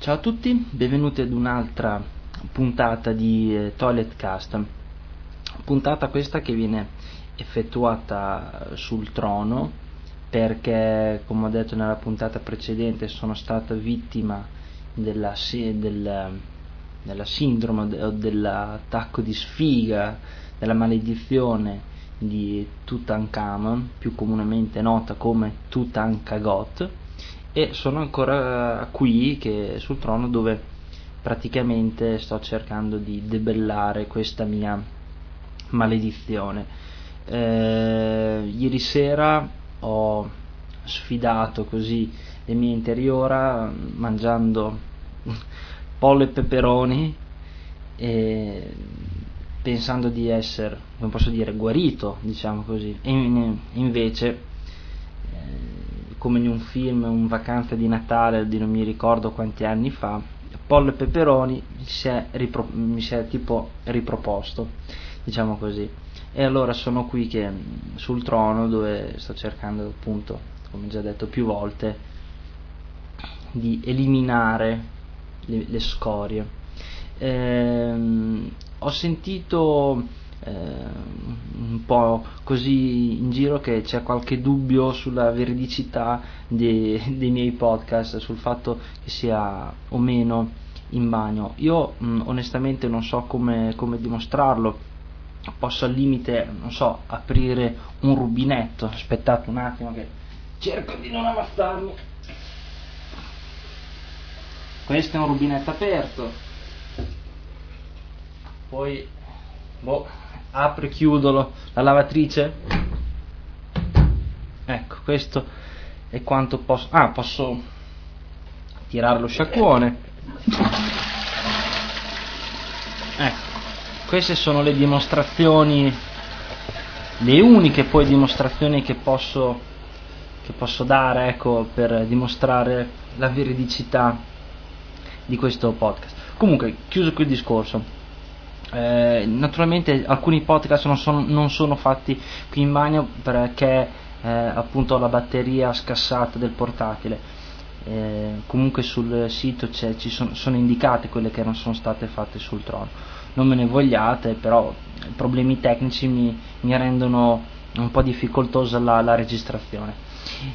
Ciao a tutti, benvenuti ad un'altra puntata di eh, Toilet Cast. Puntata questa che viene effettuata sul trono perché, come ho detto nella puntata precedente, sono stata vittima della, del, della sindrome o dell'attacco di sfiga, della maledizione di Tutankhamon, più comunemente nota come Tutankagot e sono ancora qui che, sul trono dove praticamente sto cercando di debellare questa mia maledizione. Eh, ieri sera ho sfidato così le mie interiora mangiando pollo e peperoni e pensando di essere, come posso dire, guarito, diciamo così, e invece come in un film, un vacanza di Natale di non mi ricordo quanti anni fa, Pollo e Peperoni mi si è, ripro- mi si è tipo riproposto, diciamo così. E allora sono qui che, sul trono dove sto cercando appunto, come già detto più volte, di eliminare le, le scorie. Ehm, ho sentito eh, un po' così in giro che c'è qualche dubbio sulla veridicità dei, dei miei podcast, sul fatto che sia o meno in bagno. Io mh, onestamente non so come, come dimostrarlo, posso al limite, non so, aprire un rubinetto. Aspettate un attimo che cerco di non ammazzarmi. Questo è un rubinetto aperto. Poi, boh, apro e chiudo la lavatrice. Ecco questo è quanto posso. Ah posso tirare lo sciacquone. Ecco queste sono le dimostrazioni le uniche poi dimostrazioni che posso che posso dare ecco per dimostrare la veridicità di questo podcast. Comunque chiuso qui il discorso eh, naturalmente alcuni podcast non sono, non sono, fatti qui in bagno perché eh, appunto la batteria scassata del portatile. Eh, comunque sul sito ci sono, sono, indicate quelle che non sono state fatte sul trono. Non me ne vogliate, però problemi tecnici mi, mi rendono un po' difficoltosa la, la registrazione.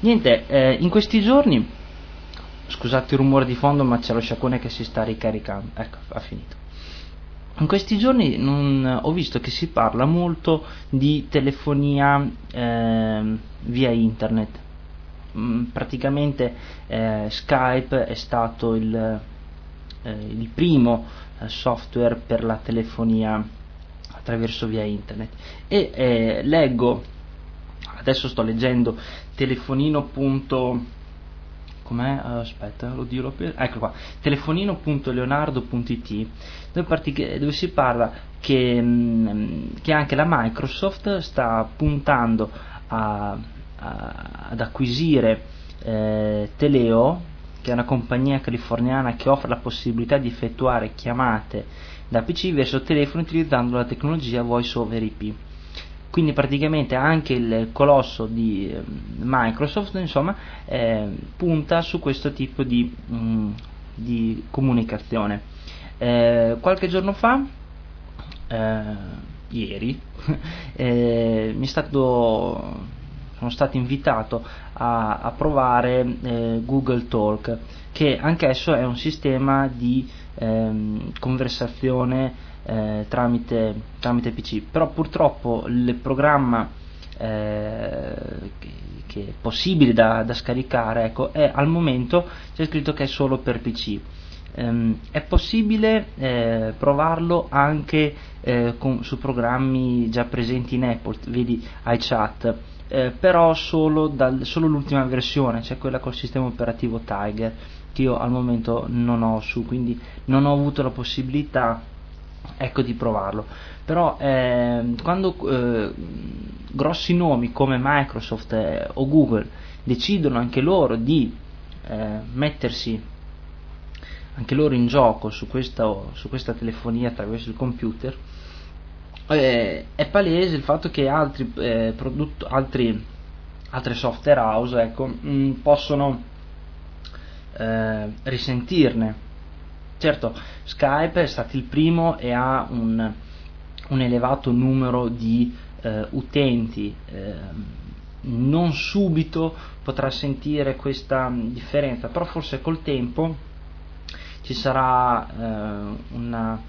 Niente, eh, in questi giorni, scusate il rumore di fondo, ma c'è lo sciacquone che si sta ricaricando. Ecco, ha finito in questi giorni non, ho visto che si parla molto di telefonia eh, via internet. Mm, praticamente eh, Skype è stato il, eh, il primo eh, software per la telefonia attraverso via internet e eh, leggo adesso sto leggendo telefonino.com com'è? aspetta, lo dirò per... ecco qua, telefonino.leonardo.it dove, partic- dove si parla che, mh, mm, che, anche la Microsoft sta puntando a, a, ad acquisire eh, Teleo, che è una compagnia californiana che offre la possibilità di effettuare chiamate da PC verso telefono utilizzando la tecnologia Voice over IP quindi praticamente anche il colosso di eh, Microsoft insomma, eh, punta su questo tipo di, mh, mm, di comunicazione. Eh, qualche giorno fa, eh, ieri, eh, mi è stato, sono stato invitato a, a provare eh, Google Talk, che anch'esso è un sistema di ehm, conversazione eh, tramite, tramite, PC, però purtroppo il programma eh, che, è possibile da, da scaricare ecco, è al momento c'è scritto che è solo per PC. Um, è possibile eh, provarlo anche eh, con, su programmi già presenti in Apple, vedi iChat, eh, però solo, dal, solo, l'ultima versione, cioè quella col sistema operativo Tiger, che io al momento non ho su, quindi non ho avuto la possibilità ecco di provarlo. Però eh, quando eh, grossi nomi come Microsoft o Google decidono anche loro di eh, mettersi anche loro in gioco su questa, su questa telefonia attraverso il computer eh, è palese il fatto che altri, eh, prodotto, altri altre software house ecco, mh, possono risentirne. Certo, Skype è stato il primo e ha un, un elevato numero di eh, utenti, eh, non subito potrà sentire questa differenza, però forse col tempo ci sarà eh, una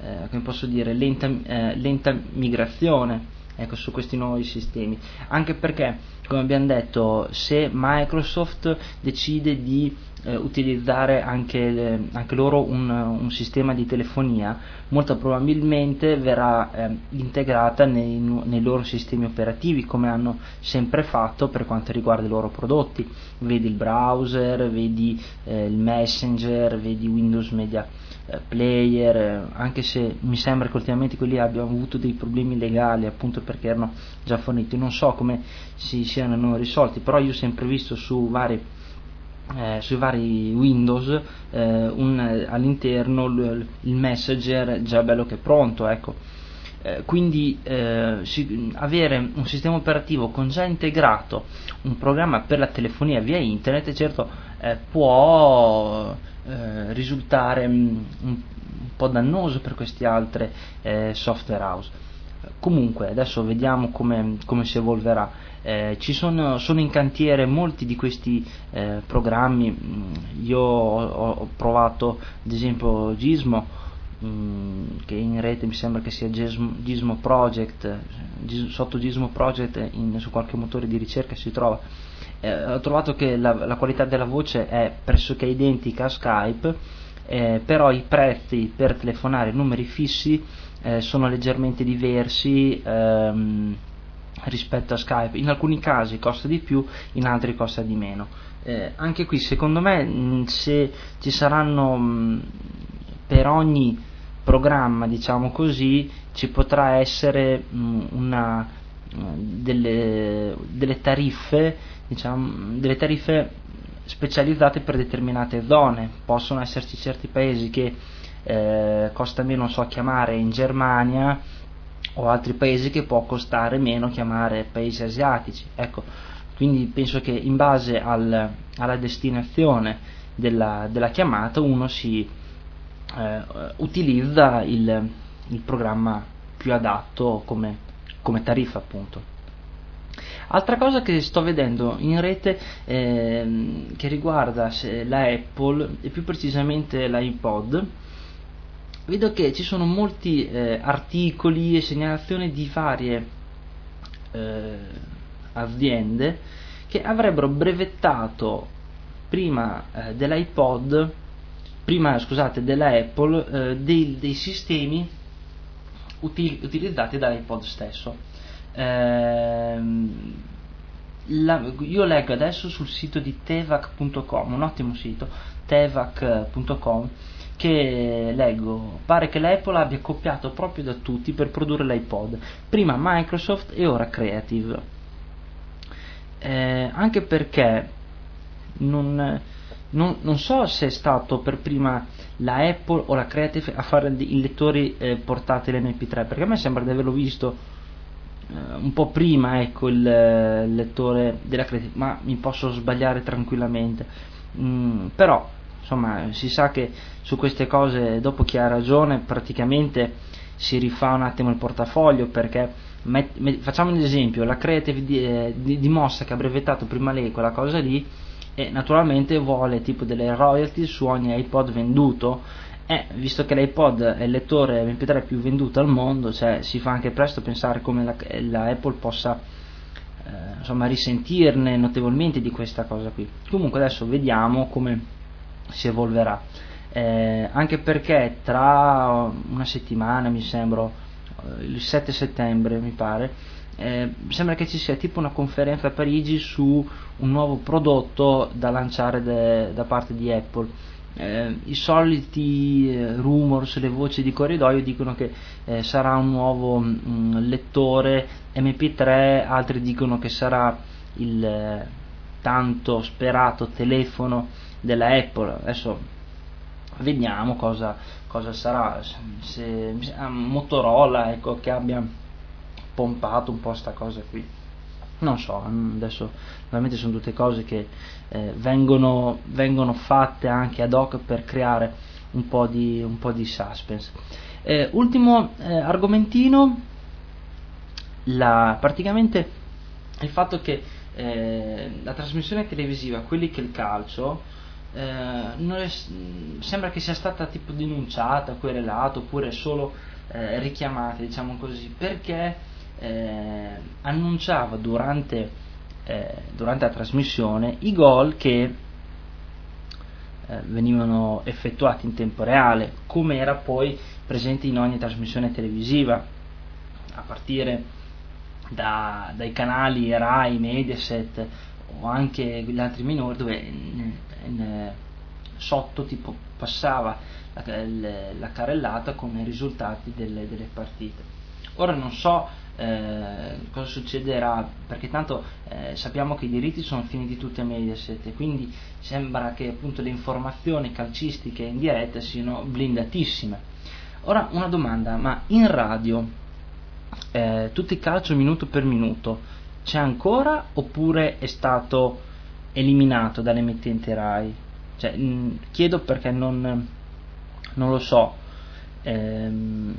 eh, come posso dire, lenta, eh, lenta migrazione ecco, su questi nuovi sistemi, anche perché, come abbiamo detto, se Microsoft decide di eh, utilizzare anche, le, anche loro un, un, sistema di telefonia, molto probabilmente verrà eh, integrata nei, nei, loro sistemi operativi, come hanno sempre fatto per quanto riguarda i loro prodotti, vedi il browser, vedi eh, il messenger, vedi Windows Media eh, player, eh, anche se mi sembra che ultimamente quelli abbiano avuto dei problemi legali appunto perché erano già forniti, non so come si siano risolti, però io ho sempre visto su vari, eh, sui vari Windows eh, un, all'interno il, messenger già bello che pronto, ecco. Eh, quindi eh, si, avere un sistema operativo con già integrato un programma per la telefonia via internet certo può eh, risultare mm, un, un, po' dannoso per queste altre eh, software house. Comunque, adesso vediamo come, come si evolverà. Eh, ci sono, sono, in cantiere molti di questi eh, programmi, mm, io ho, ho, provato ad esempio Gizmo, mh, mm, che in rete mi sembra che sia Gizmo, Gizmo Project, sotto Gizmo Project in, su qualche motore di ricerca si trova eh, ho trovato che la, la, qualità della voce è pressoché identica a Skype, eh, però i prezzi per telefonare numeri fissi eh, sono leggermente diversi ehm, rispetto a Skype. In alcuni casi costa di più, in altri costa di meno. Eh, anche qui, secondo me, mh, se ci saranno mh, per ogni programma, diciamo così, ci potrà essere mh, una, delle, delle tariffe diciamo, delle tariffe specializzate per determinate zone. Possono esserci certi paesi che eh, costa meno so, chiamare in Germania o altri paesi che può costare meno chiamare paesi asiatici. Ecco, quindi penso che in base al, alla destinazione della, della, chiamata uno si eh, utilizza il, il, programma più adatto come, come tariffa appunto. Altra cosa che sto vedendo in rete ehm, che riguarda la Apple e più precisamente l'iPod, vedo che ci sono molti eh, articoli e segnalazioni di varie eh, aziende che avrebbero brevettato prima eh, dell'iPod, prima scusate, della Apple, eh, dei, dei, sistemi util- utilizzati dall'iPod stesso. Ehm, la, io leggo adesso sul sito di tevac.com, un ottimo sito, tevac.com, che leggo, pare che l'Apple abbia copiato proprio da tutti per produrre l'iPod, prima Microsoft e ora Creative. Eh, anche perché non, non, non, so se è stato per prima la Apple o la Creative a fare i lettori eh, portatili MP3, perché a me sembra di averlo visto eh, un po' prima ecco, il, lettore della Creative, ma mi posso sbagliare tranquillamente. Mm, però insomma si sa che su queste cose dopo chi ha ragione praticamente si rifà un attimo il portafoglio perché met, met, facciamo un esempio la Creative di, eh, di, dimostra che ha brevettato prima lei quella cosa lì e naturalmente vuole tipo delle royalty su ogni iPod venduto eh, visto che l'iPod è il lettore MP3 più venduto al mondo, cioè, si fa anche presto pensare come la, la Apple possa eh, insomma, risentirne notevolmente di questa cosa qui. Comunque adesso vediamo come si evolverà. Eh, anche perché tra una settimana, mi sembra, eh, il 7 settembre mi pare, eh, sembra che ci sia tipo una conferenza a Parigi su un nuovo prodotto da lanciare de, da parte di Apple eh, i soliti eh, rumors, le voci di corridoio dicono che eh, sarà un nuovo mh, mm, lettore MP3, altri dicono che sarà il tanto sperato telefono della Apple. Adesso vediamo cosa, cosa sarà. Se, se, Motorola ecco, che abbia pompato un po' sta cosa qui non so, mm, adesso veramente sono tutte cose che eh, vengono, vengono, fatte anche ad hoc per creare un po' di, un po di suspense. Eh, ultimo eh, argomentino, la, praticamente il fatto che eh, la trasmissione televisiva, quelli che il calcio, eh, sembra che sia stata tipo denunciata, querelata oppure solo eh, richiamata, diciamo così, perché eh, annunciava durante, eh, durante, la trasmissione i gol che eh, venivano effettuati in tempo reale, come era poi presente in ogni trasmissione televisiva, a partire da, dai canali RAI, Mediaset o anche gli altri minori dove in, in, sotto tipo passava la, la, carrellata con i risultati delle, delle partite. Ora non so eh, cosa succederà perché tanto eh, sappiamo che i diritti sono finiti tutti a Mediaset quindi sembra che appunto le informazioni calcistiche in diretta siano blindatissime. Ora una domanda, ma in radio eh, tutti i calcio minuto per minuto c'è ancora oppure è stato eliminato dall'emittente RAI? Cioè, chiedo perché non, non lo so. Ehm,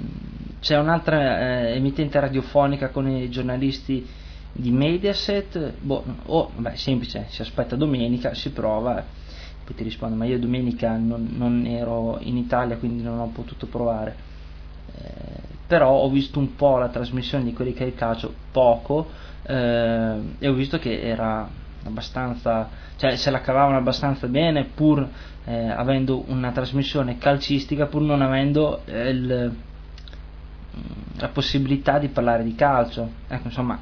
c'è un'altra eh, emittente radiofonica con i giornalisti di Mediaset, boh, oh, vabbè, semplice, si aspetta domenica, si prova, poi ti rispondo, ma io domenica non, non ero in Italia quindi non ho potuto provare. Eh, però ho visto un po' la trasmissione di quelli che è il calcio, poco, eh, e ho visto che era abbastanza, cioè se la cavavano abbastanza bene pur eh, avendo una trasmissione calcistica, pur non avendo eh, il, la possibilità di parlare di calcio. Ecco, insomma,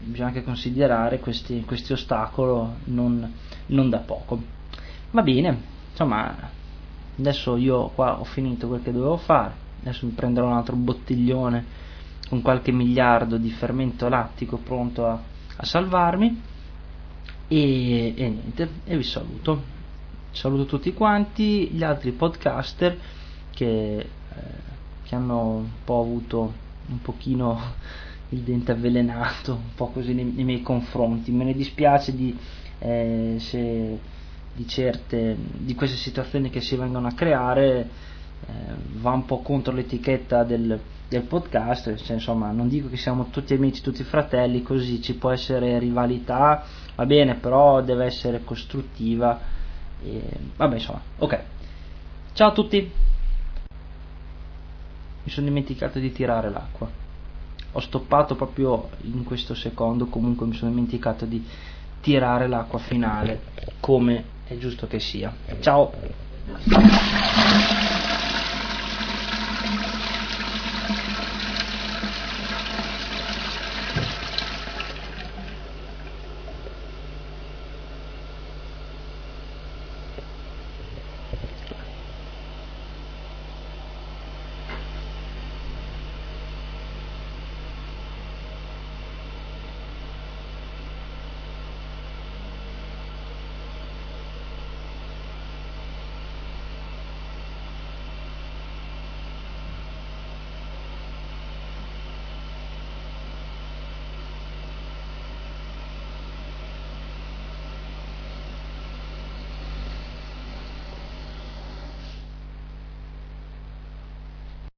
bisogna anche considerare questi, questi ostacoli non, non da poco. Va bene, insomma, adesso io qua ho finito quel che dovevo fare adesso mi prenderò un altro bottiglione con qualche miliardo di fermento lattico pronto a, a salvarmi. E, e, niente e vi saluto. Saluto tutti quanti gli altri podcaster che, eh, che hanno un po' avuto un pochino il dente avvelenato un po' così nei, nei miei confronti. Me ne dispiace di, eh, se, di certe di queste situazioni che si vengono a creare va un po' contro l'etichetta del, del podcast, cioè, insomma non dico che siamo tutti amici, tutti fratelli, così ci può essere rivalità, va bene, però deve essere costruttiva. E, vabbè insomma, ok. Ciao a tutti. Mi sono dimenticato di tirare l'acqua. Ho stoppato proprio in questo secondo, comunque mi sono dimenticato di tirare l'acqua finale, come è giusto che sia. Ciao.